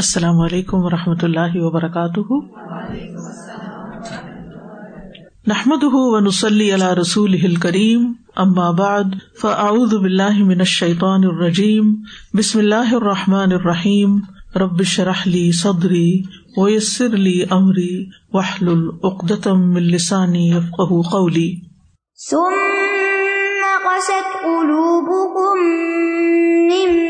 السلام علیکم و رحمۃ اللہ وبرکاتہ۔ نحمد و نسلی علی رسول کریم اما بعد، فاعوذ باللہ من الشیطان الرجیم، بسم اللہ الرحمٰن الرحیم، رب شرح لی صدری ویسر لی امری وحلل عقدۃ من لسانی قولی۔ ثم قست قلوبكم من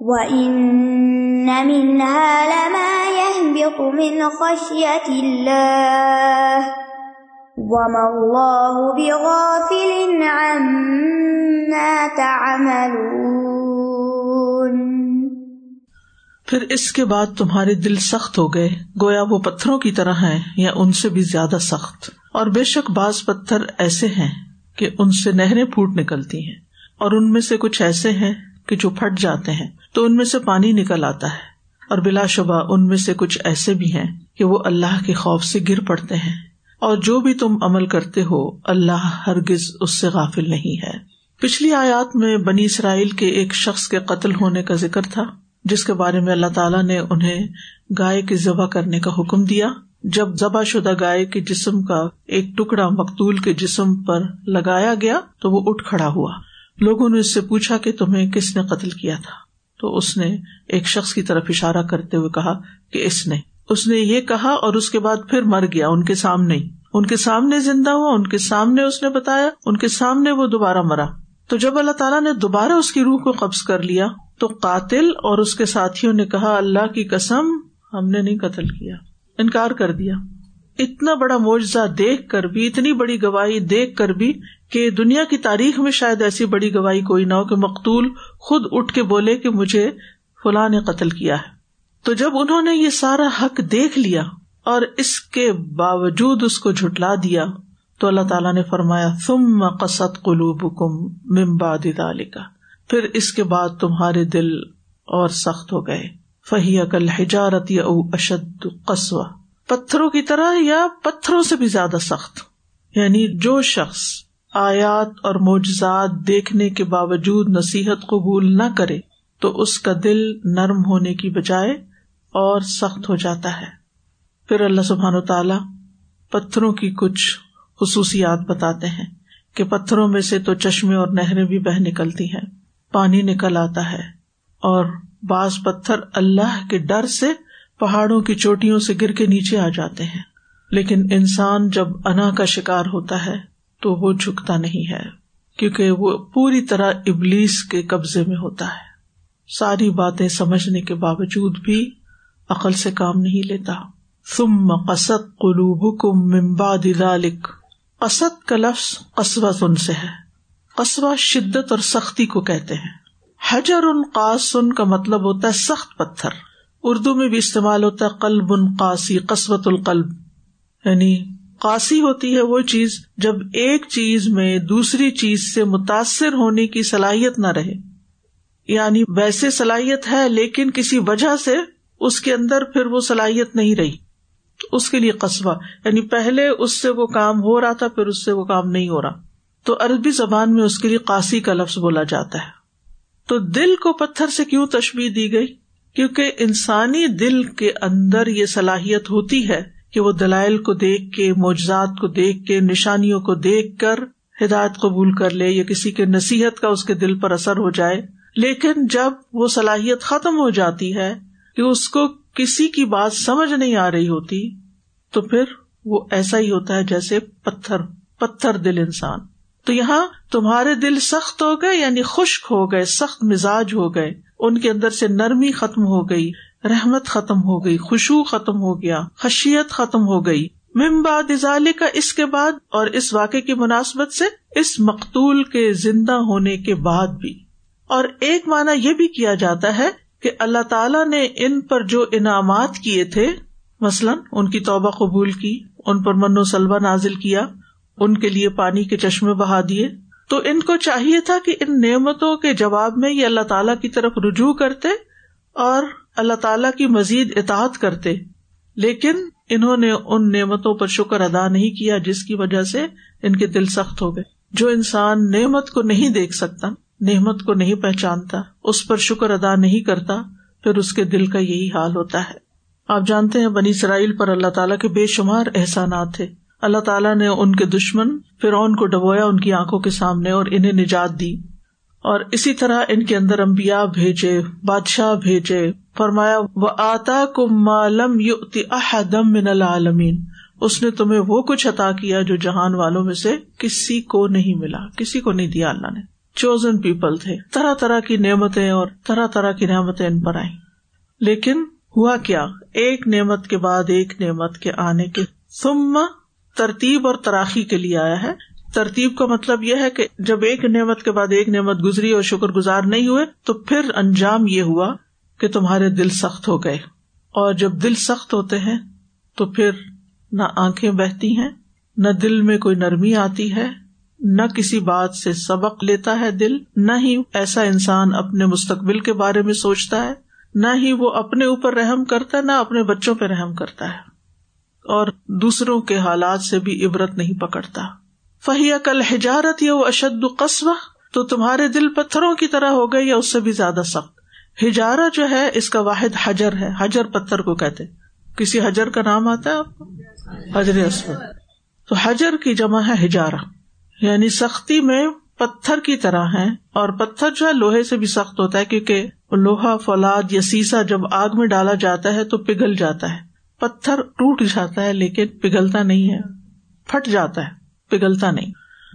وَإِنَّ مِنْهَا لَمَا يَهْبِطُ مِنْ خَشْيَةِ اللَّهِ وَمَا اللَّهُ بِغَافِلٍ عَمَّا تَعْمَلُونَ پھر اس کے بعد تمہارے دل سخت ہو گئے، گویا وہ پتھروں کی طرح ہیں یا ان سے بھی زیادہ سخت؟ اور بے شک بعض پتھر ایسے ہیں کہ ان سے نہریں پھوٹ نکلتی ہیں، اور ان میں سے کچھ ایسے ہیں کہ جو پھٹ جاتے ہیں۔ تو ان میں سے پانی نکل آتا ہے اور بلا شبہ ان میں سے کچھ ایسے بھی ہیں کہ وہ اللہ کے خوف سے گر پڑتے ہیں۔ اور جو بھی تم عمل کرتے ہو، اللہ ہرگز اس سے غافل نہیں ہے۔ پچھلی آیات میں بنی اسرائیل کے ایک شخص کے قتل ہونے کا ذکر تھا، جس کے بارے میں اللہ تعالیٰ نے انہیں گائے کی ذبح کرنے کا حکم دیا۔ جب ذبح شدہ گائے کے جسم کا ایک ٹکڑا مقتول کے جسم پر لگایا گیا، تو وہ اٹھ کھڑا ہوا۔ لوگوں نے اس سے پوچھا کہ تمہیں کس نے قتل کیا تھا؟ تو اس نے ایک شخص کی طرف اشارہ کرتے ہوئے کہا کہ اس نے اس نے یہ کہا اور اس کے بعد پھر مر گیا، ان کے سامنے، ان کے سامنے زندہ ہوا، ان کے سامنے اس نے بتایا، ان کے سامنے وہ دوبارہ مرا۔ تو جب اللہ تعالیٰ نے دوبارہ اس کی روح کو قبض کر لیا، تو قاتل اور اس کے ساتھیوں نے کہا، اللہ کی قسم ہم نے نہیں قتل کیا، انکار کر دیا۔ اتنا بڑا معجزہ دیکھ کر بھی، اتنی بڑی گواہی دیکھ کر بھی کہ دنیا کی تاریخ میں شاید ایسی بڑی گواہی کوئی نہ ہو کہ مقتول خود اٹھ کے بولے کہ مجھے فلاں نے قتل کیا ہے۔ تو جب انہوں نے یہ سارا حق دیکھ لیا اور اس کے باوجود اس کو جھٹلا دیا، تو اللہ تعالیٰ نے فرمایا تم قصد قلوب کم ممباد کا پھر اس کے بعد تمہارے دل اور سخت ہو گئے۔ فہی کل ہجارت یا او اشد قصو پتھروں کی طرح یا پتھروں سے بھی زیادہ سخت؟ یعنی جو شخص آیات اور معجزات دیکھنے کے باوجود نصیحت قبول نہ کرے، تو اس کا دل نرم ہونے کی بجائے اور سخت ہو جاتا ہے۔ پھر اللہ سبحان و تعالی پتھروں کی کچھ خصوصیات بتاتے ہیں کہ پتھروں میں سے تو چشمے اور نہریں بھی بہ نکلتی ہیں، پانی نکل آتا ہے اور بعض پتھر اللہ کے ڈر سے پہاڑوں کی چوٹیوں سے گر کے نیچے آ جاتے ہیں۔ لیکن انسان جب انا کا شکار ہوتا ہے تو وہ جھکتا نہیں ہے، کیونکہ وہ پوری طرح ابلیس کے قبضے میں ہوتا ہے۔ ساری باتیں سمجھنے کے باوجود بھی عقل سے کام نہیں لیتا۔ ثم قصد قلوب کو ممباد قصد کا لفظ قصبہ سن سے ہے۔ قصبہ شدت اور سختی کو کہتے ہیں۔ حجر ان قاسن کا مطلب ہوتا ہے سخت پتھر۔ اردو میں بھی استعمال ہوتا ہے قلب قاسی قصبت القلب۔ یعنی قاسی ہوتی ہے وہ چیز جب ایک چیز میں دوسری چیز سے متاثر ہونے کی صلاحیت نہ رہے۔ یعنی ویسے صلاحیت ہے لیکن کسی وجہ سے اس کے اندر پھر وہ صلاحیت نہیں رہی۔ اس کے لیے قصبہ یعنی پہلے اس سے وہ کام ہو رہا تھا، پھر اس سے وہ کام نہیں ہو رہا۔ تو عربی زبان میں اس کے لیے قاسی کا لفظ بولا جاتا ہے۔ تو دل کو پتھر سے کیوں تشبیح دی گئی؟ کیونکہ انسانی دل کے اندر یہ صلاحیت ہوتی ہے کہ وہ دلائل کو دیکھ کے، معجزات کو دیکھ کے، نشانیوں کو دیکھ کر ہدایت قبول کر لے یا کسی کے نصیحت کا اس کے دل پر اثر ہو جائے۔ لیکن جب وہ صلاحیت ختم ہو جاتی ہے کہ اس کو کسی کی بات سمجھ نہیں آ رہی ہوتی، تو پھر وہ ایسا ہی ہوتا ہے جیسے پتھر پتھر دل انسان۔ تو یہاں تمہارے دل سخت ہو گئے یعنی خشک ہو گئے، سخت مزاج ہو گئے۔ ان کے اندر سے نرمی ختم ہو گئی، رحمت ختم ہو گئی، خوشبو ختم ہو گیا، خشیت ختم ہو گئی۔ ممباد ازالے کا اس کے بعد اور اس واقعے کی مناسبت سے اس مقتول کے زندہ ہونے کے بعد بھی۔ اور ایک مانا یہ بھی کیا جاتا ہے کہ اللہ تعالیٰ نے ان پر جو انعامات کیے تھے، مثلاً ان کی توبہ قبول کی، ان پر من و سلوا نازل کیا، ان کے لیے پانی کے چشمے بہا دیے تو ان کو چاہیے تھا کہ ان نعمتوں کے جواب میں یہ اللہ تعالیٰ کی طرف رجوع کرتے اور اللہ تعالیٰ کی مزید اطاعت کرتے۔ لیکن انہوں نے ان نعمتوں پر شکر ادا نہیں کیا، جس کی وجہ سے ان کے دل سخت ہو گئے۔ جو انسان نعمت کو نہیں دیکھ سکتا، نعمت کو نہیں پہچانتا، اس پر شکر ادا نہیں کرتا، پھر اس کے دل کا یہی حال ہوتا ہے۔ آپ جانتے ہیں، بنی اسرائیل پر اللہ تعالیٰ کے بے شمار احسانات تھے۔ اللہ تعالیٰ نے ان کے دشمن، فرعون کو ڈبویا ان کی آنکھوں کے سامنے اور انہیں نجات دی۔ اور اسی طرح ان کے اندر امبیا بھیجے، بادشاہ بھیجے، فرمایا وہ آتا کم معلوم احدم من العالمین اس نے تمہیں وہ کچھ عطا کیا جو جہان والوں میں سے کسی کو نہیں ملا، کسی کو نہیں دیا اللہ نے۔ چوزن پیپل تھے۔ طرح طرح کی نعمتیں اور طرح طرح کی نعمتیں ان پر آئی لیکن ہوا کیا؟ ایک نعمت کے بعد ایک نعمت کے آنے کے۔ ثم ترتیب اور تراخی کے لیے آیا ہے۔ ترتیب کا مطلب یہ ہے کہ جب ایک نعمت کے بعد ایک نعمت گزری اور شکر گزار نہیں ہوئے، تو پھر انجام یہ ہوا کہ تمہارے دل سخت ہو گئے۔ اور جب دل سخت ہوتے ہیں، تو پھر نہ آنکھیں بہتی ہیں، نہ دل میں کوئی نرمی آتی ہے، نہ کسی بات سے سبق لیتا ہے دل، نہ ہی ایسا انسان اپنے مستقبل کے بارے میں سوچتا ہے، نہ ہی وہ اپنے اوپر رحم کرتا ہے، نہ اپنے بچوں پہ رحم کرتا ہے۔ اور دوسروں کے حالات سے بھی عبرت نہیں پکڑتا۔ فہیا کل ہجارت یا وہ اشد قصبہ تو تمہارے دل پتھروں کی طرح ہو گئے یا اس سے بھی زیادہ سخت۔ ہجارہ جو ہے، اس کا واحد حجر ہے، حجر پتھر کو کہتے کسی حجر کا نام آتا ہے آپ کو؟ حجر اسود۔ تو حجر کی جمع ہے ہجارہ یعنی سختی میں پتھر کی طرح ہے، اور پتھر جو ہے، لوہے سے بھی سخت ہوتا ہے، کیونکہ لوہا، فولاد یا سیسا جب آگ میں ڈالا جاتا ہے تو پگھل جاتا ہے۔ پتھر ٹوٹ جاتا ہے لیکن پگھلتا نہیں ہے، پھٹ جاتا ہے، پگھلتا نہیں۔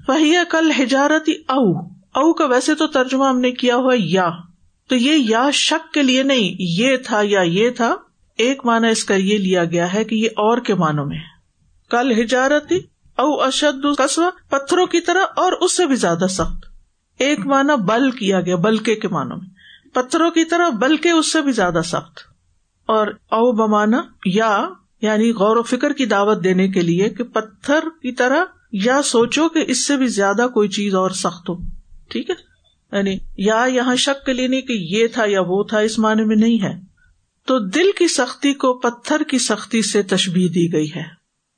وہی کل ہجارتی او۔ او کا ویسے تو ترجمہ ہم نے کیا ہوا یا۔ تو یہ یا شک کے لیے نہیں، یہ تھا یا یہ تھا۔ ایک مانا اس کا یہ لیا گیا ہے کہ یہ اور کے معنوں میں کل ہجارتی او اشد کسوا پتھروں کی طرح اور اس سے بھی زیادہ سخت۔ ایک مانا بل کیا گیا بلکے کے معنوں میں۔ پتھروں کی طرح، بلکہ اس سے بھی زیادہ سخت۔ اور او بمانا یا یعنی غور و فکر کی دعوت دینے کے لیے کہ پتھر کی طرح یا سوچو کہ اس سے بھی زیادہ کوئی چیز اور سخت ہو۔ ٹھیک ہے؟ یعنی یا یہاں شک کے لیے نہیں کہ یہ تھا یا وہ تھا، اس معنی میں نہیں ہے۔ تو دل کی سختی کو پتھر کی سختی سے تشبیح دی گئی ہے۔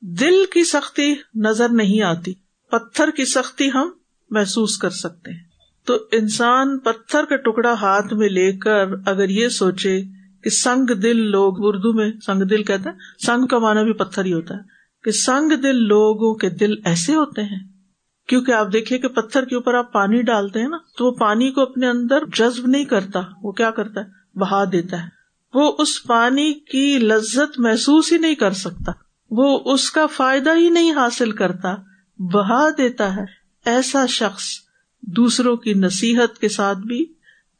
دل کی سختی نظر نہیں آتی، پتھر کی سختی ہم محسوس کر سکتے ہیں۔ تو انسان پتھر کا ٹکڑا ہاتھ میں لے کر اگر یہ سوچے کہ سنگ دل لوگ اردو میں سنگ دل کہتے ہیں سنگ کا معنی بھی پتھر ہی ہوتا ہے، کہ سنگ دل لوگوں کے دل ایسے ہوتے ہیں، کیونکہ آپ دیکھیے کہ پتھر کے اوپر آپ پانی ڈالتے ہیں نا، تو وہ پانی کو اپنے اندر جذب نہیں کرتا، وہ کیا کرتا ہے، بہا دیتا ہے۔ وہ اس پانی کی لذت محسوس ہی نہیں کر سکتا، وہ اس کا فائدہ ہی نہیں حاصل کرتا، بہا دیتا ہے۔ ایسا شخص دوسروں کی نصیحت کے ساتھ بھی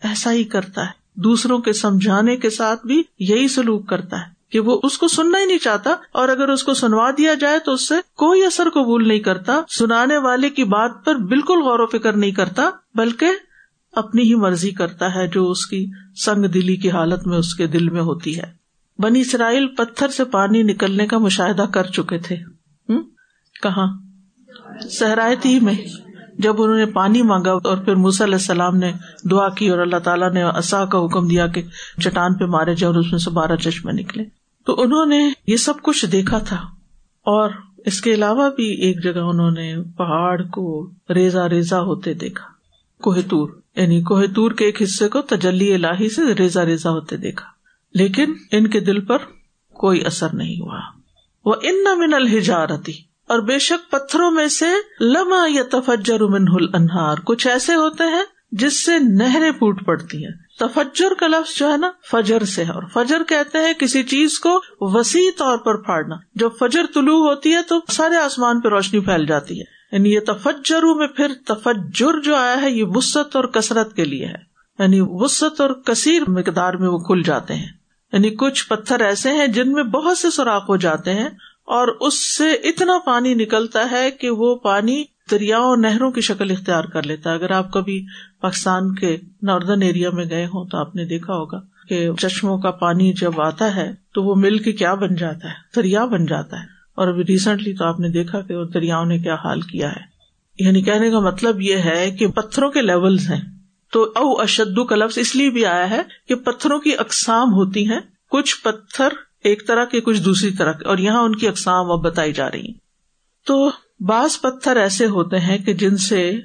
ایسا ہی کرتا ہے۔ دوسروں کے سمجھانے کے ساتھ بھی یہی سلوک کرتا ہے کہ وہ اس کو سننا ہی نہیں چاہتا اور اگر اس کو سنوا دیا جائے تو اس سے کوئی اثر قبول نہیں کرتا، سنانے والے کی بات پر بالکل غور و فکر نہیں کرتا، بلکہ اپنی ہی مرضی کرتا ہے جو اس کی سنگ دلی کی حالت میں اس کے دل میں ہوتی ہے۔ بنی اسرائیل پتھر سے پانی نکلنے کا مشاہدہ کر چکے تھے۔ کہاں؟ صحرائے میں۔ جب انہوں نے پانی مانگا اور پھر موسی علیہ السلام نے دعا کی اور اللہ تعالیٰ نے اصا کا حکم دیا کہ چٹان پہ مارے جائے اور اس میں سے بارہ چشمے نکلے۔ تو انہوں نے یہ سب کچھ دیکھا تھا اور اس کے علاوہ بھی ایک جگہ انہوں نے پہاڑ کو ریزا ریزا ہوتے دیکھا۔ کوہتور یعنی کوہتور کے ایک حصے کو تجلی الہی سے ریزا ریزا ہوتے دیکھا۔ لیکن ان کے دل پر کوئی اثر نہیں ہوا۔ وہ ان من الحجارتی اور بے شک پتھروں میں سے لما یا تفجر منہ الانہار۔ کچھ ایسے ہوتے ہیں جس سے نہریں پوٹ پڑتی ہیں۔ تفجر کا لفظ جو ہے نا، فجر سے ہے۔ اور فجر کہتے ہیں کسی چیز کو وسیع طور پر پھاڑنا۔ جب فجر طلوع ہوتی ہے تو سارے آسمان پہ روشنی پھیل جاتی ہے۔ یعنی یہ تفجر میں پھر تفجر جو آیا ہے، یہ وسط اور کثرت کے لیے ہے۔ یعنی وسط اور کثیر مقدار میں وہ کھل جاتے ہیں۔ یعنی کچھ پتھر ایسے ہیں جن میں بہت سے سوراخ ہو جاتے ہیں۔ اور اس سے اتنا پانی نکلتا ہے کہ وہ پانی دریا اور نہروں کی شکل اختیار کر لیتا ہے۔ اگر آپ کبھی پاکستان کے ناردرن ایریا میں گئے ہوں تو آپ نے دیکھا ہوگا کہ چشموں کا پانی جب آتا ہے تو وہ مل کے کیا بن جاتا ہے؟ دریا بن جاتا ہے۔ اور ابھی ریسنٹلی تو آپ نے دیکھا کہ دریاؤں نے کیا حال کیا ہے۔ یعنی کہنے کا مطلب یہ ہے کہ پتھروں کے لیول ہیں۔ تو او اشدو کا لفظ اس لیے بھی آیا ہے کہ پتھروں کی اقسام ہوتی ہیں۔ کچھ پتھر ایک طرح کے کچھ دوسری طرح کے اور یہاں ان کی اقسام اب بتائی جا رہی ہیں۔ تو بعض پتھر ایسے ہوتے ہیں کہ جن سے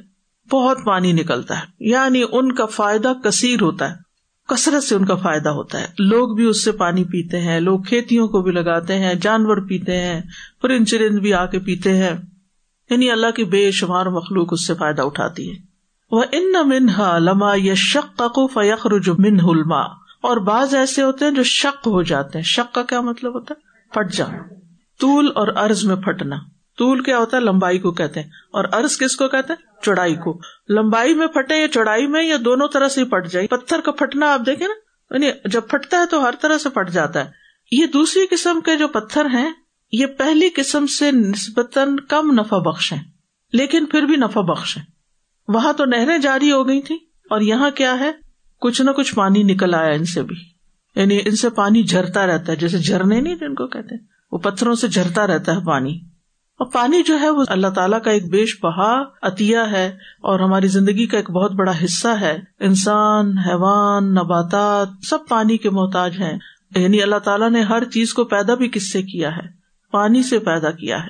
بہت پانی نکلتا ہے۔ یعنی ان کا فائدہ کثیر ہوتا ہے۔ کثرت سے ان کا فائدہ ہوتا ہے۔ لوگ بھی اس سے پانی پیتے ہیں، لوگ کھیتیوں کو بھی لگاتے ہیں، جانور پیتے ہیں، پرند چرند بھی آ کے پیتے ہیں۔ یعنی اللہ کی بے شمار مخلوق اس سے فائدہ اٹھاتی ہے وہ ان منہا لما یا فیخر جو من ہلما اور بعض ایسے ہوتے ہیں جو شک ہو جاتے ہیں۔ شک کا کیا مطلب ہوتا ہے؟ پھٹ جانا۔ طول اور ارض میں پھٹنا۔ طول کیا ہوتا ہے؟ لمبائی کو کہتے ہیں۔ اور ارض کس کو کہتے ہیں؟ چوڑائی کو۔ لمبائی میں پھٹے یا چوڑائی میں یا دونوں طرح سے پھٹ جائے۔ پتھر کا پھٹنا آپ دیکھیں نا یعنی جب پھٹتا ہے تو ہر طرح سے پھٹ جاتا ہے۔ یہ دوسری قسم کے جو پتھر ہیں، یہ پہلی قسم سے نسبتاً کم نفع بخش ہیں، لیکن پھر بھی نفع بخش ہیں۔ وہاں تو نہریں جاری ہو گئی تھی اور یہاں کیا ہے؟ کچھ نہ کچھ پانی نکل آیا ان سے بھی۔ یعنی ان سے پانی جھرتا رہتا ہے، جیسے جھرنے نہیں جن کو کہتے۔ ہیں وہ پتھروں سے جھرتا رہتا ہے پانی۔ اور پانی جو ہے، وہ اللہ تعالیٰ کا ایک بیش بہا عطیہ ہے اور ہماری زندگی کا ایک بہت بڑا حصہ ہے۔ انسان، حیوان، نباتات، سب پانی کے محتاج ہیں۔ یعنی اللہ تعالیٰ نے ہر چیز کو پیدا بھی کس سے کیا ہے؟ پانی سے پیدا کیا ہے۔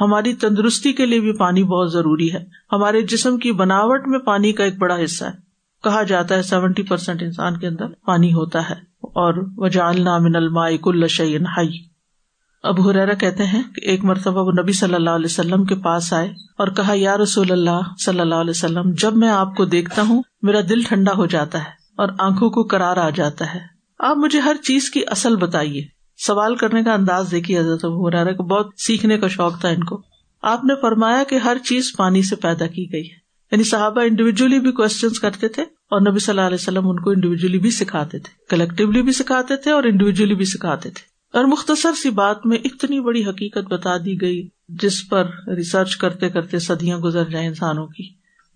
ہماری تندرستی کے لیے بھی پانی بہت ضروری ہے۔ ہمارے جسم کی بناوٹ میں پانی کا ایک بڑا حصہ ہے۔ کہا جاتا ہے سیونٹی پرسینٹ انسان کے اندر پانی ہوتا ہے اور وجالنا من الما کل شعین ہائی اب حرا کہتے ہیں کہ ایک مرتبہ وہ نبی صلی اللہ علیہ وسلم کے پاس آئے اور کہا، یا رسول اللہ صلی اللہ علیہ وسلم، جب میں آپ کو دیکھتا ہوں، میرا دل ٹھنڈا ہو جاتا ہے اور آنکھوں کو کرار آ جاتا ہے۔ آپ مجھے ہر چیز کی اصل بتائیے۔ سوال کرنے کا انداز دیکھیے حضرت حرارا کو، بہت سیکھنے کا شوق تھا ان کو۔ آپ نے فرمایا کہ ہر چیز پانی سے پیدا کی گئی ہے۔ یعنی صحابہ انڈیویجلی بھی کوشچن کرتے تھے اور نبی صلی اللہ علیہ وسلم ان کو انڈیویجلی بھی سکھاتے تھے کلیکٹولی بھی سکھاتے تھے اور انڈیویجلی بھی سکھاتے تھے۔ اور مختصر سی بات میں اتنی بڑی حقیقت بتا دی گئی جس پر ریسرچ کرتے کرتے صدیاں گزر جائیں انسانوں کی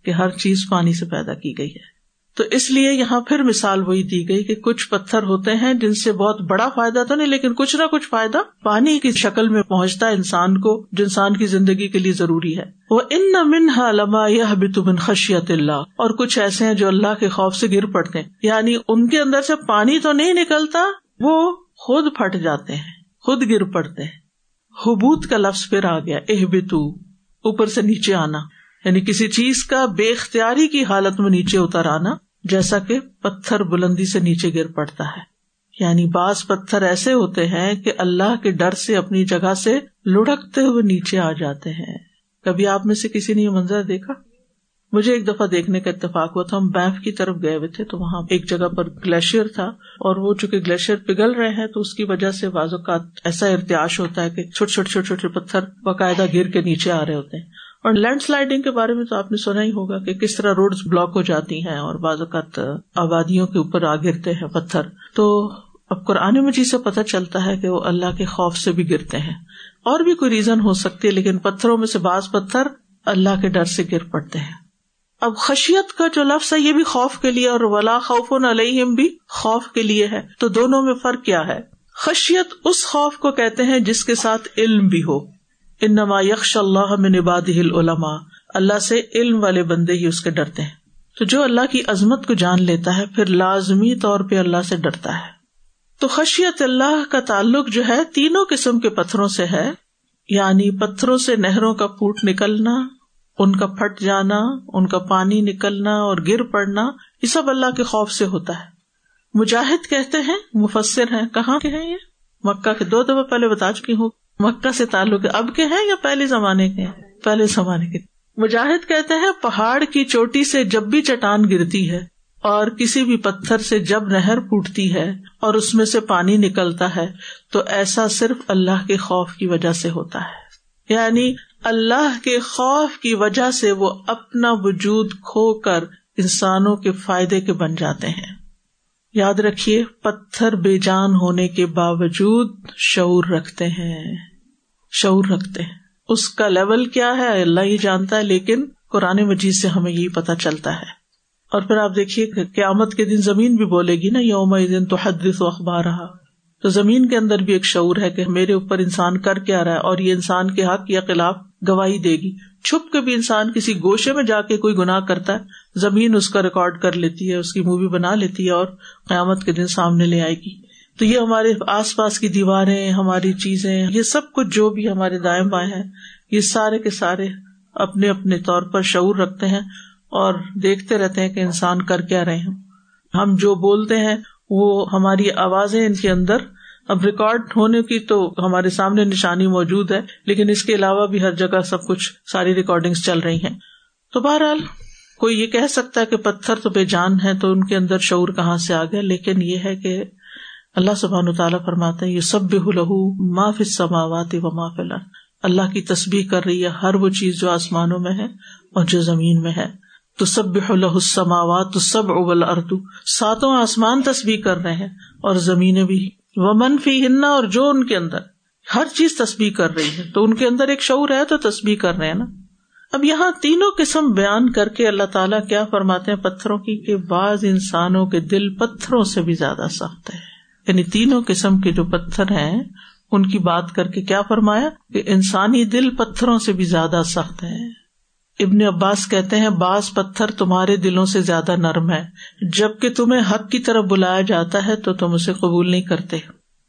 کہ ہر چیز پانی سے پیدا کی گئی ہے۔ تو اس لیے یہاں پھر مثال وہی دی گئی کہ کچھ پتھر ہوتے ہیں جن سے بہت بڑا فائدہ تو نہیں، لیکن کچھ نہ کچھ فائدہ پانی کی شکل میں پہنچتا ہے انسان کو، جو انسان کی زندگی کے لیے ضروری ہے۔ وہ ان نہ منہا لما یہ بن خشیت اللہ، اور کچھ ایسے ہیں جو اللہ کے خوف سے گر پڑتے ہیں۔ یعنی ان کے اندر سے پانی تو نہیں نکلتا، وہ خود پھٹ جاتے ہیں، خود گر پڑتے ہیں۔ حبوت کا لفظ پھر آ گیا اہ بتو اوپر سے نیچے آنا۔ یعنی کسی چیز کا بے اختیاری کی حالت میں نیچے اتر آنا۔ جیسا کہ پتھر بلندی سے نیچے گر پڑتا ہے۔ یعنی بعض پتھر ایسے ہوتے ہیں کہ اللہ کے ڈر سے اپنی جگہ سے لڑکتے ہوئے نیچے آ جاتے ہیں۔ کبھی آپ میں سے کسی نے یہ منظر دیکھا؟ مجھے ایک دفعہ دیکھنے کا اتفاق ہوا تھا۔ ہم بینف کی طرف گئے ہوئے تھے تو وہاں ایک جگہ پر گلیشیئر تھا اور وہ چونکہ گلیشیئر پگھل رہے ہیں تو اس کی وجہ سے بازو کا ایسا ارتیاش ہوتا ہے کہ چھوٹے چھوٹے چھوٹے چھوٹے پتھر باقاعدہ گر کے نیچے آ رہے ہوتے ہیں۔ اور لینڈ سلائڈنگ کے بارے میں تو آپ نے سنا ہی ہوگا کہ کس طرح روڈ بلاک ہو جاتی ہیں اور بعض اوقات آبادیوں کے اوپر آ گرتے ہیں پتھر۔ تو اب قرآن مجید سے پتہ چلتا ہے کہ وہ اللہ کے خوف سے بھی گرتے ہیں۔ اور بھی کوئی ریزن ہو سکتی ہے، لیکن پتھروں میں سے بعض پتھر اللہ کے ڈر سے گر پڑتے ہیں۔ اب خشیت کا جو لفظ ہے، یہ بھی خوف کے لیے اور ولا خوف علیہم بھی خوف کے لیے ہے۔ تو دونوں میں فرق کیا ہے؟ خشیت اس خوف کو کہتے ہیں جس کے ساتھ علم بھی ہو۔ ان نما یکش اللہ میں نباد علما اللہ سے علم والے بندے ہی اس کے ڈرتے ہیں۔ تو جو اللہ کی عظمت کو جان لیتا ہے، پھر لازمی طور پہ اللہ سے ڈرتا ہے۔ تو خشیت اللہ کا تعلق جو ہے، تینوں قسم کے پتھروں سے ہے۔ یعنی پتھروں سے نہروں کا پھوٹ نکلنا، ان کا پھٹ جانا، ان کا پانی نکلنا اور گر پڑنا، یہ سب اللہ کے خوف سے ہوتا ہے۔ مجاہد کہتے ہیں، مفسر ہیں، کہاں کے ہیں یہ؟ مکہ کے دو دفعہ پہلے بتا چکی ہوں۔ مکہ سے تعلق اب کے ہیں یا پہلے زمانے کے ہیں؟ پہلے زمانے کے۔ مجاہد کہتے ہیں، پہاڑ کی چوٹی سے جب بھی چٹان گرتی ہے اور کسی بھی پتھر سے جب نہر پھوٹتی ہے اور اس میں سے پانی نکلتا ہے، تو ایسا صرف اللہ کے خوف کی وجہ سے ہوتا ہے۔ یعنی اللہ کے خوف کی وجہ سے وہ اپنا وجود کھو کر انسانوں کے فائدے کے بن جاتے ہیں۔ یاد رکھیے، پتھر بے جان ہونے کے باوجود شعور رکھتے ہیں۔ شعور رکھتے ہیں۔ اس کا لیول کیا ہے اللہ ہی جانتا ہے، لیکن قرآن مجید سے ہمیں یہی پتا چلتا ہے۔ اور پھر آپ دیکھیے قیامت کے دن زمین بھی بولے گی نا یوم دن تو حدث و اخبار رہا تو زمین کے اندر بھی ایک شعور ہے کہ میرے اوپر انسان کر کیا رہا ہے اور یہ انسان کے حق یا خلاف گواہی دے گی۔ چھپ کے بھی انسان کسی گوشے میں جا کے کوئی گناہ کرتا ہے، زمین اس کا ریکارڈ کر لیتی ہے، اس کی مووی بنا لیتی ہے اور قیامت کے دن سامنے لے آئے گی۔ تو یہ ہمارے آس پاس کی دیواریں، ہماری چیزیں، یہ سب کچھ جو بھی ہمارے دائیں بائیں ہیں، یہ سارے کے سارے اپنے اپنے طور پر شعور رکھتے ہیں اور دیکھتے رہتے ہیں کہ انسان کر کیا رہے ہیں۔ ہم جو بولتے ہیں، وہ ہماری آوازیں ان کے اندر۔ اب ریکارڈ ہونے کی تو ہمارے سامنے نشانی موجود ہے، لیکن اس کے علاوہ بھی ہر جگہ سب کچھ ساری ریکارڈنگ چل رہی ہیں۔ تو بہرحال، کوئی یہ کہہ سکتا ہے کہ پتھر تو بے جان ہے تو ان کے اندر شعور کہاں سے آ گیا؟ لیکن یہ ہے کہ اللہ سبحان تعالیٰ فرماتے یہ سب لہو ما فی السماوات و ما فی اللہ کی تسبیح کر رہی ہے ہر وہ چیز جو آسمانوں میں ہے اور جو زمین میں ہے۔ تو سب السماوات تو سب ابل اردو ساتوں آسمان تسبیح کر رہے ہیں اور زمینیں بھی۔ وہ منفی ہننا اور جو ان کے اندر ہر چیز تصبیح کر رہی ہے۔ تو ان کے اندر ایک شعور ہے تو تصبیح کر رہے ہیں نا۔ اب یہاں تینوں قسم بیان کر کے اللہ تعالیٰ کیا فرماتے ہیں؟ پتھروں کی کہ بعض انسانوں کے دل پتھروں سے بھی زیادہ سخت ہے۔ یعنی تینوں قسم کے جو پتھر ہیں، ان کی بات کر کے کیا فرمایا؟ کہ انسانی دل پتھروں سے بھی زیادہ سخت ہے۔ ابن عباس کہتے ہیں، بعض پتھر تمہارے دلوں سے زیادہ نرم ہے جبکہ تمہیں حق کی طرف بلایا جاتا ہے تو تم اسے قبول نہیں کرتے۔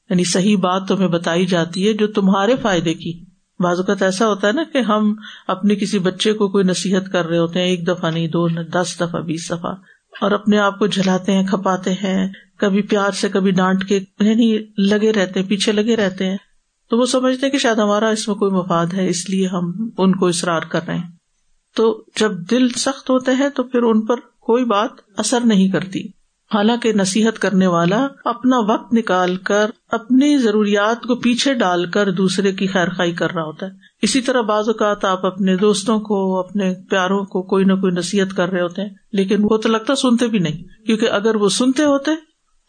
یعنی صحیح بات تمہیں بتائی جاتی ہے جو تمہارے فائدے کی۔ بعض اوقات ایسا ہوتا ہے نا کہ ہم اپنے کسی بچے کو کوئی نصیحت کر رہے ہوتے ہیں، ایک دفعہ نہیں، دو، دس دفعہ، بیس دفعہ، اور اپنے آپ کو جلاتے ہیں، کھپاتے ہیں کبھی پیار سے، کبھی ڈانٹ کے یعنی لگے رہتے ہیں، پیچھے لگے رہتے ہیں۔ تو وہ سمجھتے ہیں کہ شاید ہمارا اس میں کوئی مفاد ہے، اس لیے ہم ان کو اصرار کر رہے ہیں۔ تو جب دل سخت ہوتے ہیں تو پھر ان پر کوئی بات اثر نہیں کرتی۔ حالانکہ نصیحت کرنے والا اپنا وقت نکال کر، اپنی ضروریات کو پیچھے ڈال کر دوسرے کی خیر خائی کر رہا ہوتا ہے۔ اسی طرح بعض اوقات آپ اپنے دوستوں کو، اپنے پیاروں کو کوئی نہ کوئی نصیحت کر رہے ہوتے ہیں، لیکن وہ تو لگتا سنتے بھی نہیں۔ کیونکہ اگر وہ سنتے ہوتے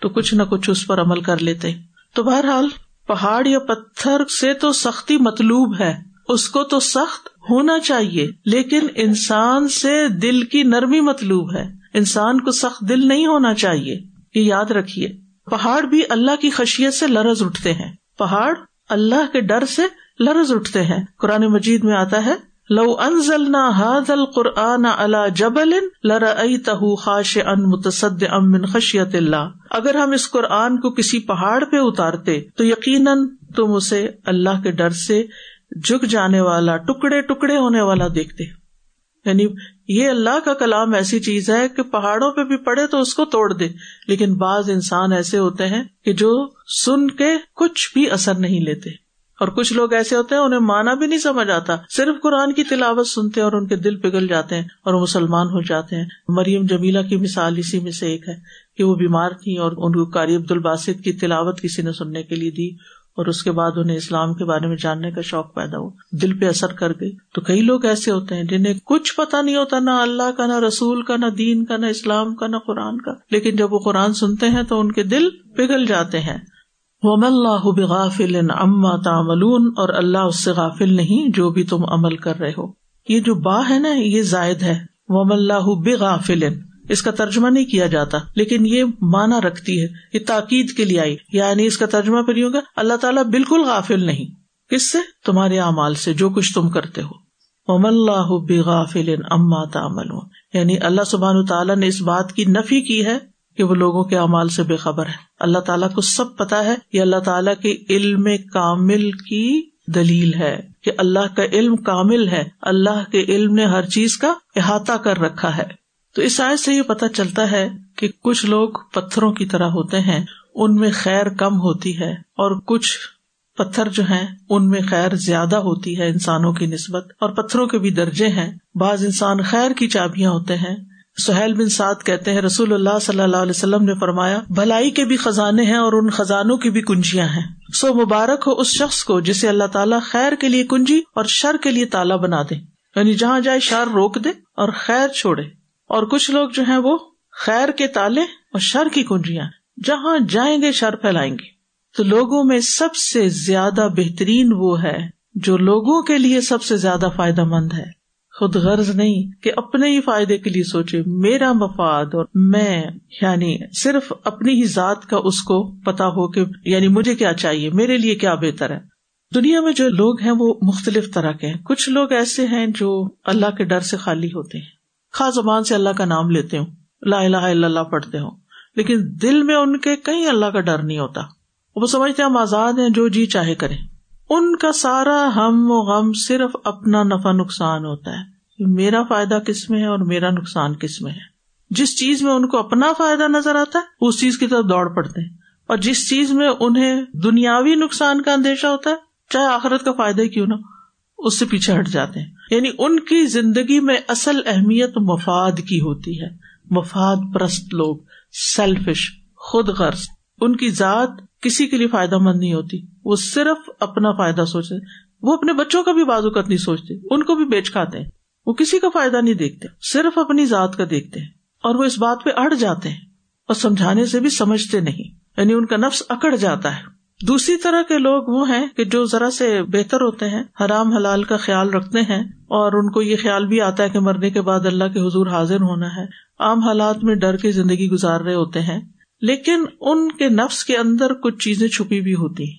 تو کچھ نہ کچھ اس پر عمل کر لیتے۔ تو بہرحال، پہاڑ یا پتھر سے تو سختی مطلوب ہے۔ اس کو تو سخت ہونا چاہیے، لیکن انسان سے دل کی نرمی مطلوب ہے۔ انسان کو سخت دل نہیں ہونا چاہیے۔ یہ یاد رکھیے، پہاڑ بھی اللہ کی خشیت سے لرز اٹھتے ہیں۔ پہاڑ اللہ کے ڈر سے لرز اٹھتے ہیں۔ قرآن مجید میں آتا ہے لو انزلنا هذا القرآن على جبل لرأيته خاشعا متصدعا من خشیت اللہ۔ اگر ہم اس قرآن کو کسی پہاڑ پہ اتارتے، تو یقیناً تم اسے اللہ کے ڈر سے جھک جانے والا، ٹکڑے ٹکڑے ہونے والا دیکھتے۔ یعنی یہ اللہ کا کلام ایسی چیز ہے کہ پہاڑوں پہ بھی پڑے تو اس کو توڑ دے، لیکن بعض انسان ایسے ہوتے ہیں کہ جو سن کے کچھ بھی اثر نہیں لیتے۔ اور کچھ لوگ ایسے ہوتے ہیں، انہیں مانا بھی نہیں سمجھ آتا۔ صرف قرآن کی تلاوت سنتے اور ان کے دل پگل جاتے ہیں اور وہ مسلمان ہو جاتے ہیں۔ مریم جمیلا کی مثال اسی میں سے ایک ہے کہ وہ بیمار تھی اور ان کو کاری عبد الباسط کی تلاوت کسی نے سننے کے لیے دی اور اس کے بعد انہیں اسلام کے بارے میں جاننے کا شوق پیدا ہوا۔ دل پہ اثر کر گئی۔ تو کئی لوگ ایسے ہوتے ہیں جنہیں کچھ پتا نہیں ہوتا، نہ اللہ کا، نہ رسول کا، نہ دین کا، نہ اسلام کا، نہ قرآن کا۔ لیکن جب وہ قرآن سنتے ہیں تو ان کے دل پگھل جاتے ہیں۔ وم اللہ بغافل اما تعملون اور اللہ اس سے غافل نہیں جو بھی تم عمل کر رہے ہو۔ یہ جو با ہے نا، یہ زائد ہے۔ وم اللہ بغافل۔ اس کا ترجمہ نہیں کیا جاتا، لیکن یہ مانا رکھتی ہے، یہ تاکید کے لیے آئی۔ یعنی اس کا ترجمہ پھر ہوگا، اللہ تعالیٰ بالکل غافل نہیں۔ کس سے؟ تمہارے اعمال سے، جو کچھ تم کرتے ہو۔ وم اللہ بغافل اما تعملون۔ یعنی اللہ سبحان تعالیٰ نے اس بات کی نفی کی ہے کہ وہ لوگوں کے اعمال سے بے خبر ہے اللہ تعالیٰ کو سب پتا ہے یہ اللہ تعالیٰ کے علم کامل کی دلیل ہے کہ اللہ کا علم کامل ہے۔ اللہ کے علم نے ہر چیز کا احاطہ کر رکھا ہے۔ تو اس آئے سے یہ پتا چلتا ہے کہ کچھ لوگ پتھروں کی طرح ہوتے ہیں، ان میں خیر کم ہوتی ہے اور کچھ پتھر جو ہیں، ان میں خیر زیادہ ہوتی ہے انسانوں کی نسبت۔ اور پتھروں کے بھی درجے ہیں۔ بعض انسان خیر کی چابیاں ہوتے ہیں۔ سہیل بن سعد کہتے ہیں، رسول اللہ صلی اللہ علیہ وسلم نے فرمایا، بھلائی کے بھی خزانے ہیں اور ان خزانوں کی بھی کنجیاں ہیں۔ سو مبارک ہو اس شخص کو جسے اللہ تعالیٰ خیر کے لیے کنجی اور شر کے لیے تالا بنا دے۔ یعنی جہاں جائے شر روک دے اور خیر چھوڑے۔ اور کچھ لوگ جو ہیں وہ خیر کے تالے اور شر کی کنجیاں جہاں جائیں گے شر پھیلائیں گے۔ تو لوگوں میں سب سے زیادہ بہترین وہ ہے جو لوگوں کے لیے سب سے زیادہ فائدہ مند ہے۔ خود غرض نہیں کہ اپنے ہی فائدے کے لیے سوچے، میرا مفاد اور میں یعنی صرف اپنی ہی ذات کا اس کو پتا ہو کہ یعنی مجھے کیا چاہیے، میرے لیے کیا بہتر ہے۔ دنیا میں جو لوگ ہیں وہ مختلف طرح کے ہیں۔ کچھ لوگ ایسے ہیں جو اللہ کے ڈر سے خالی ہوتے ہیں۔ خاص زبان سے اللہ کا نام لیتے ہوں، لا الہ الا اللہ پڑھتے ہوں، لیکن دل میں ان کے کہیں اللہ کا ڈر نہیں ہوتا۔ وہ سمجھتے ہم آزاد ہیں، جو جی چاہے کریں۔ ان کا سارا ہم و غم صرف اپنا نفع نقصان ہوتا ہے۔ میرا فائدہ کس میں ہے اور میرا نقصان کس میں ہے؟ جس چیز میں ان کو اپنا فائدہ نظر آتا ہے اس چیز کی طرف دوڑ پڑتے ہیں۔ اور جس چیز میں انہیں دنیاوی نقصان کا اندیشہ ہوتا ہے، چاہے آخرت کا فائدہ کیوں نہ اس سے پیچھے ہٹ جاتے ہیں۔ یعنی ان کی زندگی میں اصل اہمیت مفاد کی ہوتی ہے۔ مفاد پرست لوگ سیلفش خود غرض ان کی ذات کسی کے لیے فائدہ مند نہیں ہوتی۔ وہ صرف اپنا فائدہ سوچتے وہ اپنے بچوں کا بھی بازوقت نہیں سوچتے، ان کو بھی بیچ کھاتے ہیں۔ وہ کسی کا فائدہ نہیں دیکھتے، صرف اپنی ذات کا دیکھتے ہیں اور وہ اس بات پہ اڑ جاتے ہیں اور سمجھانے سے بھی سمجھتے نہیں یعنی ان کا نفس اکڑ جاتا ہے۔ دوسری طرح کے لوگ وہ ہیں کہ جو ذرا سے بہتر ہوتے ہیں، حرام حلال کا خیال رکھتے ہیں اور ان کو یہ خیال بھی آتا ہے کہ مرنے کے بعد اللہ کے حضور حاضر ہونا ہے۔ عام حالات میں ڈر کے زندگی گزار رہے ہوتے ہیں، لیکن ان کے نفس کے اندر کچھ چیزیں چھپی بھی ہوتی ہیں۔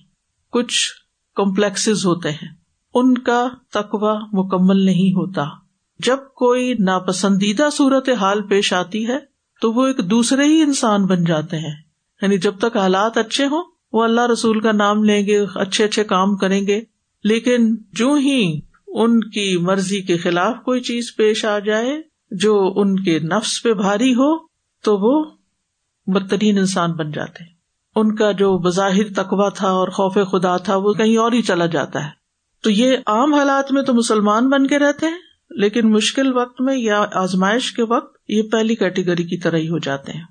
کچھ کمپلیکس ہوتے ہیں۔ ان کا تقوا مکمل نہیں ہوتا۔ جب کوئی ناپسندیدہ صورت حال پیش آتی ہے تو وہ ایک دوسرے ہی انسان بن جاتے ہیں۔ یعنی جب تک حالات اچھے ہوں، وہ اللہ رسول کا نام لیں گے، اچھے اچھے کام کریں گے۔ لیکن جو ہی ان کی مرضی کے خلاف کوئی چیز پیش آ جائے، جو ان کے نفس پہ بھاری ہو، تو وہ بدترین انسان بن جاتے۔ ان کا جو بظاہر تقوا تھا اور خوف خدا تھا، وہ کہیں اور ہی چلا جاتا ہے۔ تو یہ عام حالات میں تو مسلمان بن کے رہتے ہیں۔ لیکن مشکل وقت میں یا آزمائش کے وقت یہ پہلی کیٹیگری کی طرح ہی ہو جاتے ہیں۔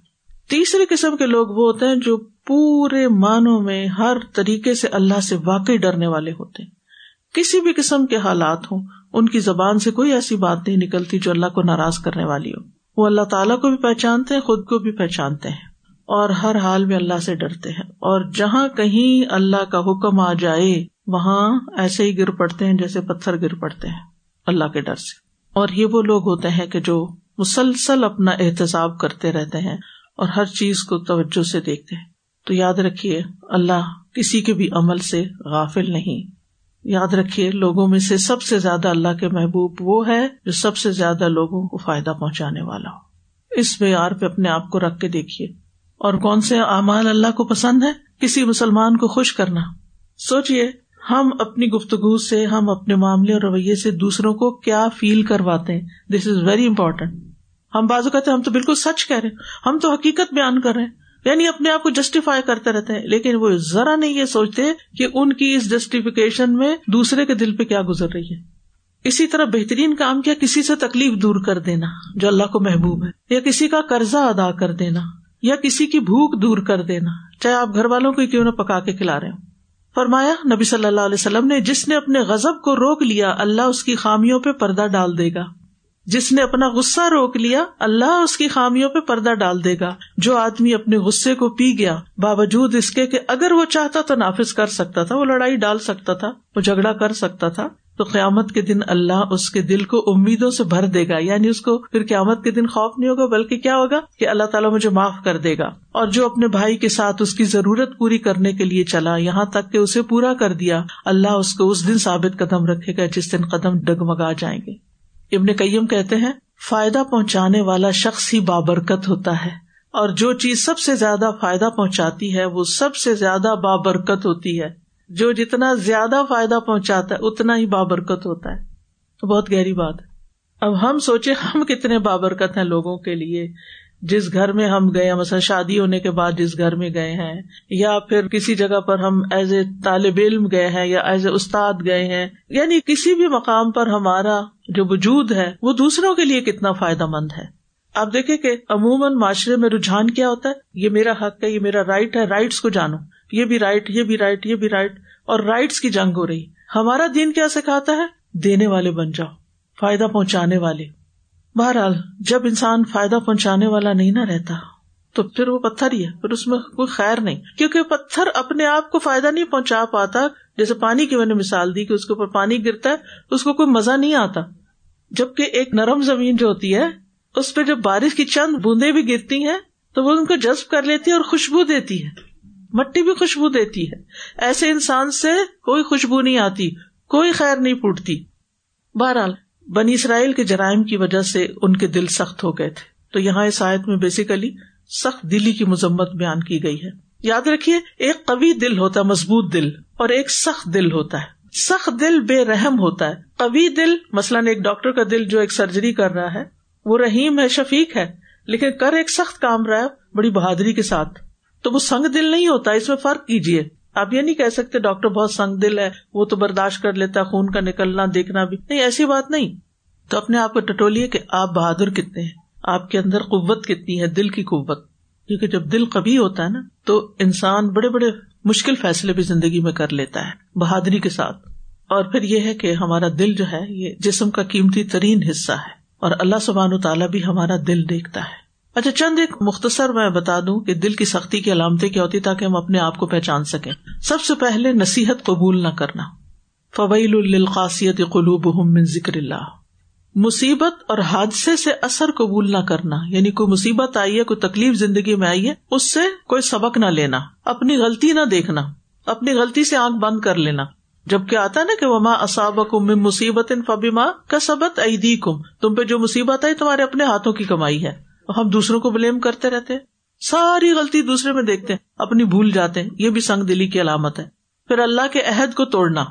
تیسری قسم کے لوگ وہ ہوتے ہیں جو پورے معنوں میں ہر طریقے سے اللہ سے واقعی ڈرنے والے ہوتے ہیں۔ کسی بھی قسم کے حالات ہوں، ان کی زبان سے کوئی ایسی بات نہیں نکلتی جو اللہ کو ناراض کرنے والی ہو۔ وہ اللہ تعالیٰ کو بھی پہچانتے ہیں، خود کو بھی پہچانتے ہیں۔ اور ہر حال میں اللہ سے ڈرتے ہیں۔ اور جہاں کہیں اللہ کا حکم آ جائے، وہاں ایسے ہی گر پڑتے ہیں جیسے پتھر گر پڑتے ہیں۔ اللہ کے ڈر سے۔ اور یہ وہ لوگ ہوتے ہیں کہ جو مسلسل اپنا احتساب کرتے رہتے ہیں اور ہر چیز کو توجہ سے دیکھتے ہیں۔ تو یاد رکھیے، اللہ کسی کے بھی عمل سے غافل نہیں۔ یاد رکھیے، لوگوں میں سے سب سے زیادہ اللہ کے محبوب وہ ہے جو سب سے زیادہ لوگوں کو فائدہ پہنچانے والا ہو۔ اس معیار پہ اپنے آپ کو رکھ کے دیکھیے۔ اور کون سے اعمال اللہ کو پسند ہے کسی مسلمان کو خوش کرنا۔ سوچیے ہم اپنی گفتگو سے، ہم اپنے معاملے اور رویے سے دوسروں کو کیا فیل کرواتے ہیں؟ دس از ویری امپورٹینٹ ہم بازو کہتے ہیں، ہم تو بالکل سچ کہہ رہے ہم تو حقیقت بیان کر رہے ہیں۔ یعنی اپنے آپ کو جسٹیفائی کرتے رہتے ہیں۔ لیکن وہ ذرا نہیں یہ سوچتے کہ ان کی اس جسٹیفیکیشن میں دوسرے کے دل پہ کیا گزر رہی ہے۔ اسی طرح بہترین کام کیا کسی سے تکلیف دور کر دینا، جو اللہ کو محبوب ہے، یا کسی کا قرضہ ادا کر دینا، یا کسی کی بھوک دور کر دینا، چاہے آپ گھر والوں کو کیوں نہ پکا کے کھلا رہے ہوں۔ فرمایا، نبی صلی اللہ علیہ وسلم نے، جس نے اپنے غزب کو روک لیا، اللہ اس کی خامیوں پہ پردہ ڈال دے گا۔ جس نے اپنا غصہ روک لیا، اللہ اس کی خامیوں پہ پردہ ڈال دے گا۔ جو آدمی اپنے غصے کو پی گیا، باوجود اس کے کہ اگر وہ چاہتا تو نافذ کر سکتا تھا، وہ لڑائی ڈال سکتا تھا، وہ جھگڑا کر سکتا تھا تو قیامت کے دن اللہ اس کے دل کو امیدوں سے بھر دے گا۔ یعنی اس کو پھر قیامت کے دن خوف نہیں ہوگا، بلکہ کیا ہوگا کہ اللہ تعالیٰ مجھے معاف کر دے گا۔ اور جو اپنے بھائی کے ساتھ اس کی ضرورت پوری کرنے کے لیے چلا، یہاں تک کہ اسے پورا کر دیا، اللہ اس کو اس دن ثابت قدم رکھے گا جس دن قدم ڈگمگا جائیں گے۔ ابن کئیم کہتے ہیں، فائدہ پہنچانے والا شخص ہی بابرکت ہوتا ہے۔ اور جو چیز سب سے زیادہ فائدہ پہنچاتی ہے، وہ سب سے زیادہ بابرکت ہوتی ہے۔ جو جتنا زیادہ فائدہ پہنچاتا ہے، اتنا ہی بابرکت ہوتا ہے۔ بہت گہری بات ہے۔ اب ہم سوچے ہم کتنے بابرکت ہیں لوگوں کے لیے۔ جس گھر میں ہم گئے، مثلا شادی ہونے کے بعد جس گھر میں گئے ہیں، یا پھر کسی جگہ پر ہم ایز اے طالب علم گئے ہیں، یا ایز اے استاد گئے ہیں۔ یعنی کسی بھی مقام پر ہمارا جو وجود ہے، وہ دوسروں کے لیے کتنا فائدہ مند ہے۔ آپ دیکھیں کہ عموماً معاشرے میں رجحان کیا ہوتا ہے؟ یہ میرا حق ہے، یہ میرا رائٹ ہے رائٹس کو جانو۔ یہ بھی رائٹ یہ بھی رائٹ یہ بھی رائٹ اور رائٹس کی جنگ ہو رہی۔ ہمارا دین کیا سکھاتا ہے؟ دینے والے بن جاؤ، فائدہ پہنچانے والے۔ بہرحال، جب انسان فائدہ پہنچانے والا نہیں نہ رہتا، تو پھر وہ پتھر ہی ہے۔ پھر اس میں کوئی خیر نہیں۔ کیونکہ پتھر اپنے آپ کو فائدہ نہیں پہنچا پاتا۔ جیسے پانی کی میں نے مثال دی کہ اس کے اوپر پانی گرتا ہے، اس کو کوئی مزہ نہیں آتا۔ جبکہ ایک نرم زمین جو ہوتی ہے، اس پہ جب بارش کی چند بوندے بھی گرتی ہیں، تو وہ ان کو جذب کر لیتی ہے اور خوشبو دیتی ہے۔ مٹی بھی خوشبو دیتی ہے۔ ایسے انسان سے کوئی خوشبو نہیں آتی، کوئی خیر نہیں پھوٹتی۔ بہرحال، بنی اسرائیل کے جرائم کی وجہ سے ان کے دل سخت ہو گئے تھے۔ تو یہاں اس آیت میں بیسیکلی سخت دلی کی مذمت بیان کی گئی ہے۔ یاد رکھیے، ایک قوی دل ہوتا ہے، مضبوط دل، اور ایک سخت دل ہوتا ہے۔ سخت دل بے رحم ہوتا ہے۔ قوی دل، مثلاً ایک ڈاکٹر کا دل جو ایک سرجری کر رہا ہے، وہ رحیم ہے، شفیق ہے، لیکن کر ایک سخت کام رہا ہے، بڑی بہادری کے ساتھ۔ تو وہ سنگ دل نہیں ہوتا، اس میں فرق کیجیے آپ یہ نہیں کہہ سکتے ڈاکٹر بہت سنگ دل ہے، وہ تو برداشت کر لیتا خون کا نکلنا، دیکھنا بھی۔ نہیں، ایسی بات نہیں۔ تو اپنے آپ کو ٹٹولیے کہ آپ بہادر کتنے ہیں، آپ کے اندر قوت کتنی ہے، دل کی قوت۔ کیونکہ جب دل کبھی ہوتا ہے نا، تو انسان بڑے بڑے مشکل فیصلے بھی زندگی میں کر لیتا ہے، بہادری کے ساتھ۔ اور پھر یہ ہے کہ ہمارا دل جو ہے، یہ جسم کا قیمتی ترین حصہ ہے۔ اور اللہ سبحان تعالیٰ بھی ہمارا دل دیکھتا ہے۔ اچھا چند ایک مختصر میں بتا دوں کہ دل کی سختی کی علامتیں کیا ہوتی تاکہ ہم اپنے آپ کو پہچان سکیں۔ سب سے پہلے نصیحت قبول نہ کرنا۔ فویل القاصیت قلوب من ذکر اللہ۔ مصیبت اور حادثے سے اثر قبول نہ کرنا۔ یعنی کوئی مصیبت آئی ہے، کوئی تکلیف زندگی میں آئی ہے، اس سے کوئی سبق نہ لینا۔ اپنی غلطی نہ دیکھنا۔ اپنی غلطی سے آنکھ بند کر لینا۔ جب کیا آتا نا کہ وما اصاب کم مصیبت فبیما کا سبت عیدی کم تم پہ جو مصیبت آئی، تمہارے اپنے ہاتھوں کی کمائی ہے۔ ہم دوسروں کو بلیم کرتے رہتے ساری غلطی دوسرے میں دیکھتے ہیں، اپنی بھول جاتے ہیں۔ یہ بھی سنگ دلی کی علامت ہے۔ پھر اللہ کے عہد کو توڑنا،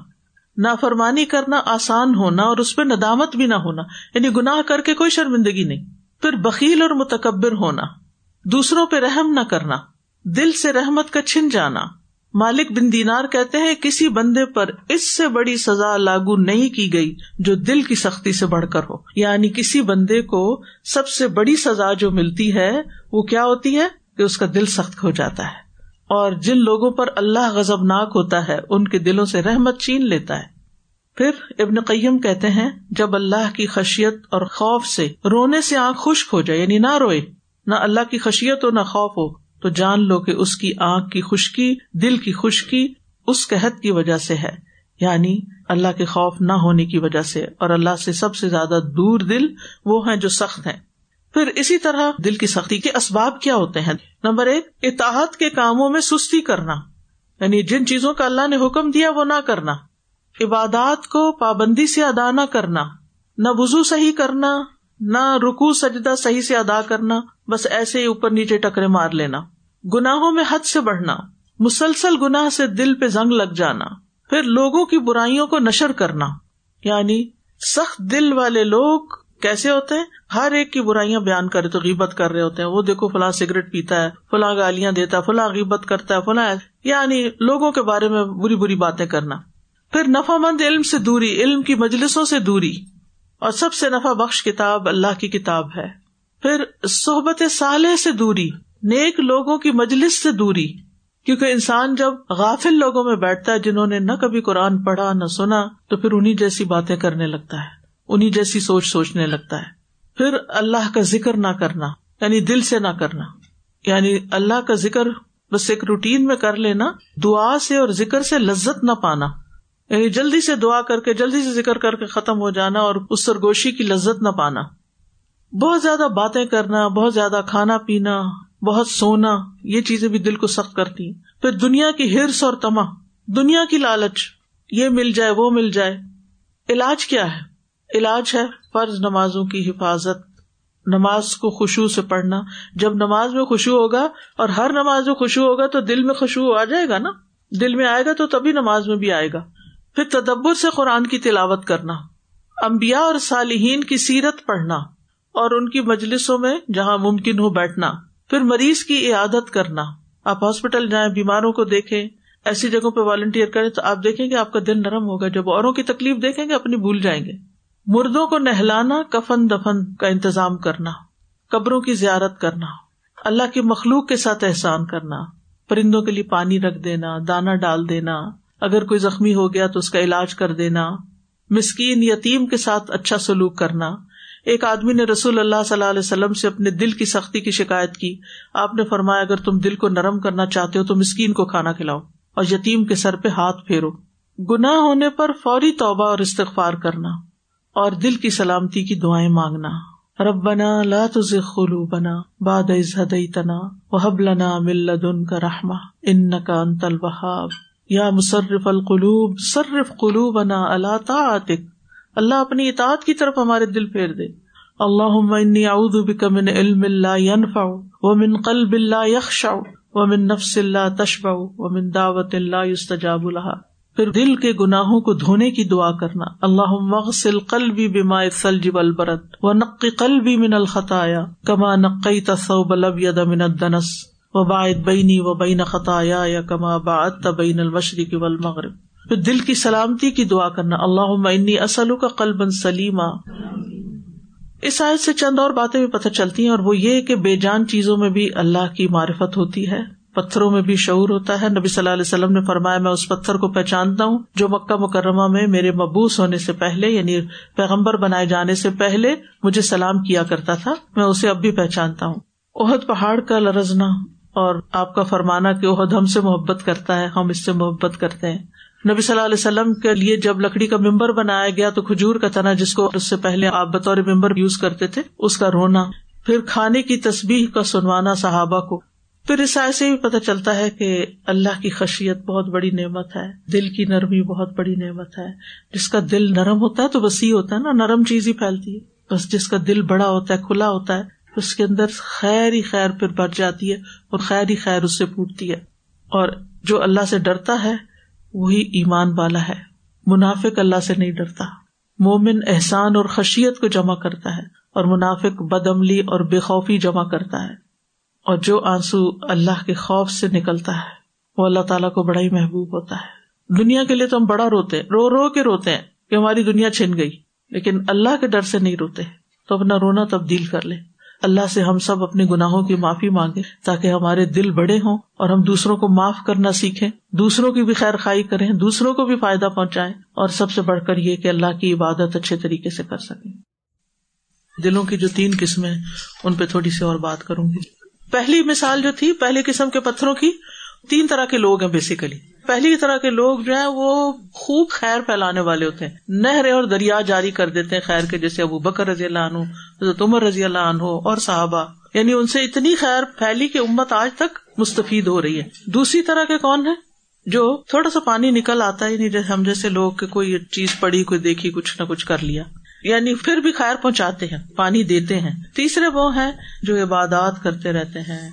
نافرمانی کرنا آسان ہونا اور اس پہ ندامت بھی نہ ہونا یعنی گناہ کر کے کوئی شرمندگی نہیں۔ پھر بکیل اور متکبر ہونا، دوسروں پہ رحم نہ کرنا، دل سے رحمت کا چھن جانا۔ مالک بن دینار کہتے ہیں، کسی بندے پر اس سے بڑی سزا لاگو نہیں کی گئی جو دل کی سختی سے بڑھ کر ہو۔ یعنی کسی بندے کو سب سے بڑی سزا جو ملتی ہے، وہ کیا ہوتی ہے؟ کہ اس کا دل سخت ہو جاتا ہے۔ اور جن لوگوں پر اللہ غزب ناک ہوتا ہے، ان کے دلوں سے رحمت چین لیتا ہے۔ پھر ابن قیم کہتے ہیں، جب اللہ کی خشیت اور خوف سے رونے سے آنکھ خشک ہو جائے یعنی نہ روئے، نہ اللہ کی خشیت ہو نہ خوف ہو تو جان لو کہ اس کی آنکھ کی خشکی، دل کی خشکی اس قحط کی وجہ سے ہے۔ یعنی اللہ کے خوف نہ ہونے کی وجہ سے، اور اللہ سے سب سے زیادہ دور دل وہ ہیں جو سخت ہیں۔ پھر اسی طرح دل کی سختی کے اسباب کیا ہوتے ہیں؟ نمبر ایک اتحاد کے کاموں میں سستی کرنا۔ یعنی جن چیزوں کا اللہ نے حکم دیا وہ نہ کرنا۔ عبادات کو پابندی سے ادا نہ کرنا۔ نہ وزو صحیح کرنا۔ نہ رکو سجدہ صحیح سے ادا کرنا، بس ایسے ہی اوپر نیچے ٹکرے مار لینا۔ گناہوں میں حد سے بڑھنا، مسلسل گناہ سے دل پہ زنگ لگ جانا، پھر لوگوں کی برائیوں کو نشر کرنا۔ یعنی سخت دل والے لوگ کیسے ہوتے ہیں؟ ہر ایک کی برائیاں بیان کرے تو غیبت کر رہے ہوتے ہیں۔ وہ دیکھو فلاں سگریٹ پیتا ہے، فلاں گالیاں دیتا ہے، فلاں غیبت کرتا ہے، فلاں یعنی لوگوں کے بارے میں بری بری باتیں کرنا۔ پھر نفا مند علم سے دوری، علم کی مجلسوں سے دوری۔ اور سب سے نفع بخش کتاب اللہ کی کتاب ہے۔ پھر صحبت صالح سے دوری، نیک لوگوں کی مجلس سے دوری۔ کیونکہ انسان جب غافل لوگوں میں بیٹھتا ہے جنہوں نے نہ کبھی قرآن پڑھا، نہ سنا، تو پھر انہیں جیسی باتیں کرنے لگتا ہے۔ انہیں جیسی سوچ سوچنے لگتا ہے۔ پھر اللہ کا ذکر نہ کرنا یعنی دل سے نہ کرنا۔ یعنی اللہ کا ذکر بس ایک روٹین میں کر لینا، دعا سے اور ذکر سے لذت نہ پانا۔ یعنی جلدی سے دعا کر کے، جلدی سے ذکر کر کے ختم ہو جانا اور اس سرگوشی کی لذت نہ پانا۔ بہت زیادہ باتیں کرنا، بہت زیادہ کھانا پینا، بہت سونا، یہ چیزیں بھی دل کو سخت کرتی پھر دنیا کی ہرس اور تما دنیا کی لالچ، یہ مل جائے، وہ مل جائے۔ علاج کیا ہے؟ علاج ہے فرض نمازوں کی حفاظت۔ نماز کو خوشبو سے پڑھنا۔ جب نماز میں خوشبو ہوگا اور ہر نماز میں خوشبو ہوگا تو دل میں خوشبو آ جائے گا نا۔ دل میں آئے گا تو تبھی نماز میں بھی آئے گا۔ پھر تدبر سے قرآن کی تلاوت کرنا امبیا اور صالحین کی سیرت پڑھنا اور ان کی مجلسوں میں جہاں ممکن ہو بیٹھنا، پھر مریض کی عیادت کرنا۔ آپ ہاسپٹل جائیں، بیماروں کو دیکھیں، ایسی جگہوں پہ والنٹیئر کریں تو آپ دیکھیں گے آپ کا دل نرم ہوگا۔ جب اوروں کی تکلیف دیکھیں گے، اپنی بھول جائیں گے۔ مردوں کو نہلانا، کفن دفن کا انتظام کرنا، قبروں کی زیارت کرنا، اللہ کی مخلوق کے ساتھ احسان کرنا، پرندوں کے لیے پانی رکھ دینا دانا ڈال دینا اگر کوئی زخمی ہو گیا تو اس کا علاج کر دینا، مسکین یتیم کے ساتھ اچھا سلوک کرنا۔ ایک آدمی نے رسول اللہ صلی اللہ علیہ وسلم سے اپنے دل کی سختی کی شکایت کی۔ آپ نے فرمایا، اگر تم دل کو نرم کرنا چاہتے ہو تو مسکین کو کھانا کھلاؤ اور یتیم کے سر پہ ہاتھ پھیرو۔ گنا ہونے پر فوری توبہ اور استغفار کرنا اور دل کی سلامتی کی دعائیں مانگنا۔ رب بنا لا خلو بنا باد تنا وحب لنا ملدن کا رحما ان کا انتل بہاب یا مصرف القلوب، صرف قلوب اللہ تعطق اللہ اپنی اطاعت کی طرف ہمارے دل پھیر دے۔ اللہ انی اعوذ بک من علم لا ينفع ومن قلب لا يخشع ومن نفس لا تشبع ومن دعوت لا يستجاب لها پھر دل کے گناہوں کو دھونے کی دعا کرنا۔ اللہ مغسل قلبی بما الثلج والبرد ونقی قلبی من الخطایا کما نقیت الثوب الابيض من الدنس۔ وباعد بینی و بین خطایا یا کما بعدت بین المشرق والمغرب۔ پھر دل کی سلامتی کی دعا کرنا۔ اللہ انی اصل کا قلب سلیما۔ اس آیت سے چند اور باتیں بھی پتہ چلتی ہیں اور وہ یہ کہ بے جان چیزوں میں بھی اللہ کی معرفت ہوتی ہے۔ پتھروں میں بھی شعور ہوتا ہے۔ نبی صلی اللہ علیہ وسلم نے فرمایا، میں اس پتھر کو پہچانتا ہوں جو مکہ مکرمہ میں میرے مبوس ہونے سے پہلے یعنی پیغمبر بنائے جانے سے پہلے مجھے سلام کیا کرتا تھا۔ میں اسے اب بھی پہچانتا ہوں۔ عہد پہاڑ کا لرزنا۔ اور آپ کا فرمانا کہ عہد ہم سے محبت کرتا ہے، ہم اس سے محبت کرتے ہیں۔ نبی صلی اللہ علیہ وسلم کے لیے جب لکڑی کا ممبر بنایا گیا تو کھجور کا تنا جس کو اس سے پہلے آپ بطور ممبر یوز کرتے تھے، اس کا رونا، پھر کھانے کی تصبیح کا سنوانا صحابہ کو۔ پھر اس ایسے بھی پتہ چلتا ہے کہ اللہ کی خشیت بہت بڑی نعمت ہے، دل کی نرمی بہت بڑی نعمت ہے۔ جس کا دل نرم ہوتا ہے تو وسیع ہوتا ہے نا، نرم چیز ہی پھیلتی ہے۔ بس جس کا دل بڑا ہوتا ہے، کھلا ہوتا ہے اس کے اندر خیر ہی خیر پھر بڑھ جاتی ہے اور خیر ہی خیر اس سے پوٹتی ہے۔ اور جو اللہ سے ڈرتا ہے، وہی ایمان والا ہے۔ منافق اللہ سے نہیں ڈرتا۔ مومن احسان اور خشیت کو جمع کرتا ہے اور منافق بدعملی اور بے خوفی جمع کرتا ہے۔ اور جو آنسو اللہ کے خوف سے نکلتا ہے، وہ اللہ تعالیٰ کو بڑا ہی محبوب ہوتا ہے۔ دنیا کے لیے تو ہم بڑا روتے رو رو کے روتے ہیں کہ ہماری دنیا چھن گئی، لیکن اللہ کے ڈر سے نہیں روتے۔ تو اپنا رونا تبدیل کر لے اللہ سے ہم سب اپنے گناہوں کی معافی مانگے تاکہ ہمارے دل بڑے ہوں اور ہم دوسروں کو معاف کرنا سیکھیں، دوسروں کی بھی خیر خائی کریں، دوسروں کو بھی فائدہ پہنچائیں اور سب سے بڑھ کر یہ کہ اللہ کی عبادت اچھے طریقے سے کر سکیں۔ دلوں کی جو تین قسمیں ان پہ تھوڑی سی اور بات کروں گی۔ پہلی مثال جو تھی، پہلی قسم کے پتھروں کی، تین طرح کے لوگ ہیں بیسیکلی پہلی طرح کے لوگ جو ہیں وہ خوب خیر پھیلانے والے ہوتے ہیں۔ نہر اور دریا جاری کر دیتے ہیں خیر کے، جیسے ابو بکر رضی اللہ عنہ، حضرت عمر رضی اللہ عنہ اور صحابہ۔ یعنی ان سے اتنی خیر پھیلی کہ امت آج تک مستفید ہو رہی ہے۔ دوسری طرح کے کون ہے جو تھوڑا سا پانی نکل آتا ہے یعنی ہم جیسے لوگ کوئی چیز پڑی، کوئی دیکھی، کچھ نہ کچھ کر لیا۔ یعنی پھر بھی خیر پہنچاتے ہیں، پانی دیتے ہیں۔ تیسرے وہ ہیں جو عبادات کرتے رہتے ہیں،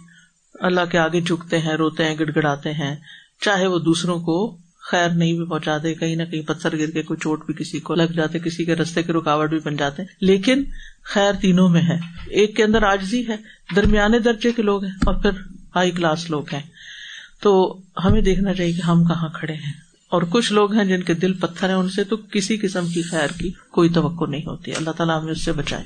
اللہ کے آگے جھکتے ہیں، روتے ہیں، گڑ گڑاتے ہیں۔ چاہے وہ دوسروں کو خیر نہیں بھی پہنچا دے، کہیں نہ کہیں پتھر گر کے کوئی چوٹ بھی کسی کو لگ جاتے، کسی کے رستے کی رکاوٹ بھی بن جاتے۔ لیکن خیر تینوں میں ہے۔ ایک کے اندر آجزی ہے درمیانے درجے کے لوگ ہیں اور پھر ہائی کلاس لوگ ہیں۔ تو ہمیں دیکھنا چاہیے کہ ہم کہاں کھڑے ہیں۔ اور کچھ لوگ ہیں جن کے دل پتھر ہیں ان سے تو کسی قسم کی خیر کی کوئی توقع نہیں ہوتی۔ اللہ تعالیٰ ہمیں اس سے بچائے۔